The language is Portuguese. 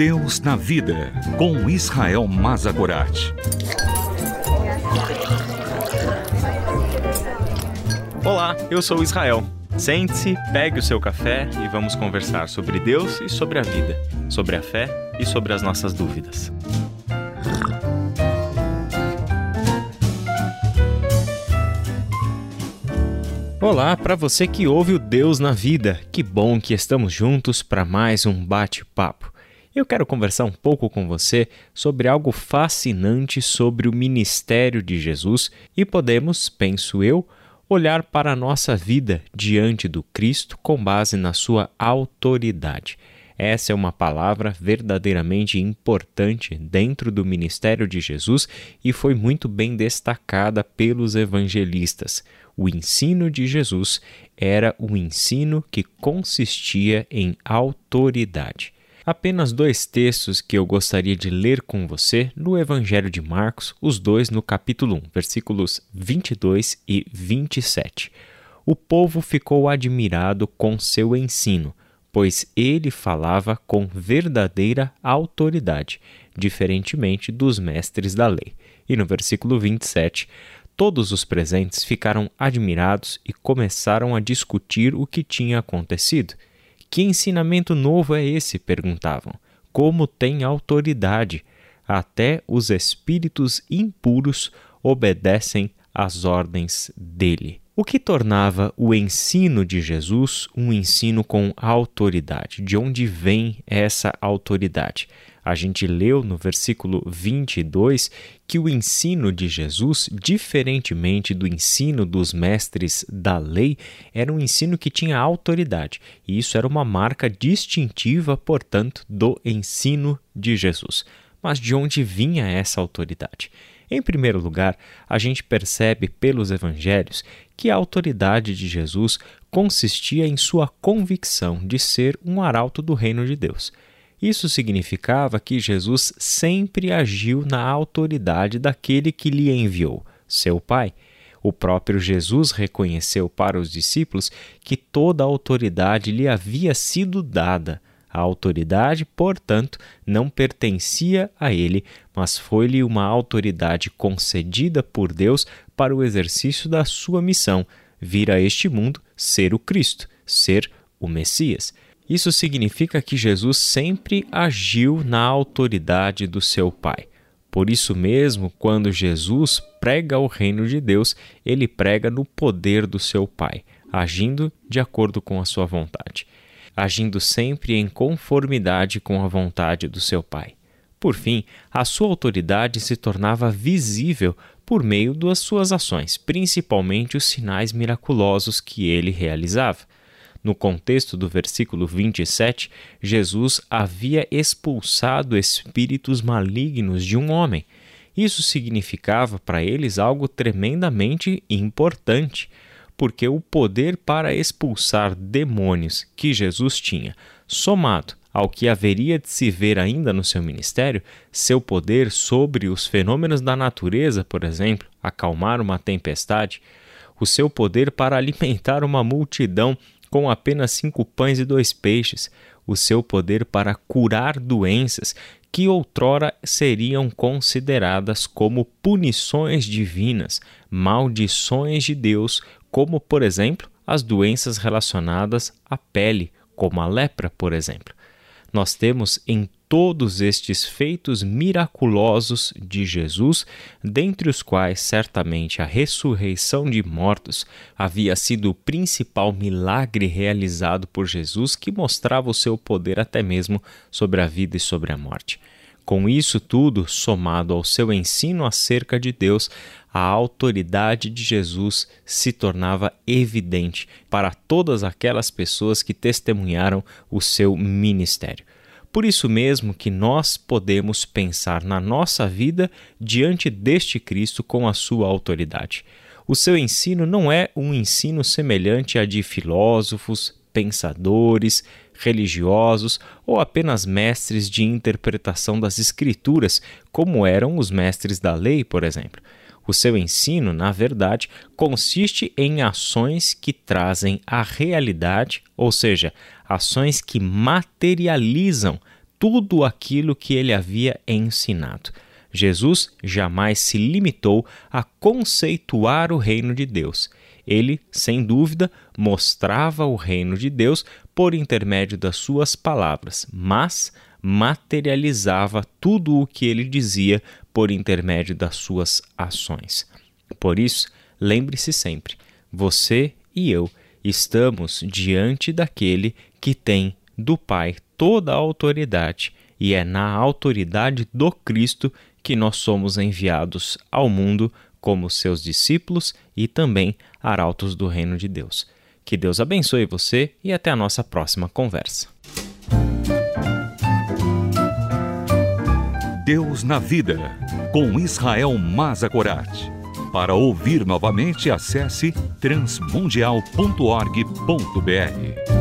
Deus na Vida, com Israel Mazagorat. Olá, eu sou Israel. Sente-se, pegue o seu café e vamos conversar sobre Deus e sobre a vida, sobre a fé e sobre as nossas dúvidas. Olá para você que ouve o Deus na Vida. Que bom que estamos juntos para mais um bate-papo. Eu quero conversar um pouco com você sobre algo fascinante sobre o ministério de Jesus e podemos, penso eu, olhar para a nossa vida diante do Cristo com base na sua autoridade. Essa é uma palavra verdadeiramente importante dentro do ministério de Jesus e foi muito bem destacada pelos evangelistas. O ensino de Jesus era o ensino que consistia em autoridade. Apenas dois textos que eu gostaria de ler com você no Evangelho de Marcos, os dois no capítulo 1, versículos 22 e 27. O povo ficou admirado com seu ensino pois ele falava com verdadeira autoridade, diferentemente dos mestres da lei. E no versículo 27, todos os presentes ficaram admirados e começaram a discutir o que tinha acontecido. Que ensinamento novo é esse? perguntavam. Como tem autoridade? Até os espíritos impuros obedecem às ordens dele. O que tornava o ensino de Jesus um ensino com autoridade? De onde vem essa autoridade? A gente leu no versículo 22 que o ensino de Jesus, diferentemente do ensino dos mestres da lei, era um ensino que tinha autoridade, e isso era uma marca distintiva, portanto, do ensino de Jesus. Mas de onde vinha essa autoridade? Em primeiro lugar, a gente percebe pelos evangelhos que a autoridade de Jesus consistia em sua convicção de ser um arauto do reino de Deus. Isso significava que Jesus sempre agiu na autoridade daquele que lhe enviou, seu Pai. O próprio Jesus reconheceu para os discípulos que toda a autoridade lhe havia sido dada a autoridade, portanto, não pertencia a ele, mas foi-lhe uma autoridade concedida por Deus para o exercício da sua missão, vir a este mundo ser o Cristo, ser o Messias. Isso significa que Jesus sempre agiu na autoridade do seu Pai. Por isso mesmo, quando Jesus prega o reino de Deus, ele prega no poder do seu Pai, agindo de acordo com a sua vontade agindo sempre em conformidade com a vontade do seu Pai. Por fim, a sua autoridade se tornava visível por meio das suas ações, principalmente os sinais miraculosos que ele realizava. No contexto do versículo 27, Jesus havia expulsado espíritos malignos de um homem. Isso significava para eles algo tremendamente importante porque o poder para expulsar demônios que Jesus tinha, somado ao que haveria de se ver ainda no seu ministério, seu poder sobre os fenômenos da natureza, por exemplo, acalmar uma tempestade, o seu poder para alimentar uma multidão com apenas cinco pães e dois peixes, o seu poder para curar doenças que outrora seriam consideradas como punições divinas, maldições de Deus como, por exemplo, as doenças relacionadas à pele, como a lepra, por exemplo. Nós temos em todos estes feitos miraculosos de Jesus, dentre os quais certamente a ressurreição de mortos havia sido o principal milagre realizado por Jesus que mostrava o seu poder até mesmo sobre a vida e sobre a morte. Com isso tudo, somado ao seu ensino acerca de Deus, a autoridade de Jesus se tornava evidente para todas aquelas pessoas que testemunharam o seu ministério. Por isso mesmo que nós podemos pensar na nossa vida diante deste Cristo com a sua autoridade. O seu ensino não é um ensino semelhante a de filósofos, pensadores, religiosos ou apenas mestres de interpretação das Escrituras, como eram os mestres da lei, por exemplo. O seu ensino, na verdade, consiste em ações que trazem a realidade, ou seja, ações que materializam tudo aquilo que ele havia ensinado. Jesus jamais se limitou a conceituar o reino de Deus. Ele, sem dúvida, mostrava o reino de Deus por intermédio das suas palavras, mas materializava tudo o que ele dizia por intermédio das suas ações. Por isso, lembre-se sempre: você e eu estamos diante daquele que tem do Pai toda a autoridade, e é na autoridade do Cristo que nós somos enviados ao mundo como seus discípulos e também arautos do reino de Deus. Que Deus abençoe você e até a nossa próxima conversa. Deus na Vida, com Israel Mazagorat. Para ouvir novamente, acesse transmundial.org.br.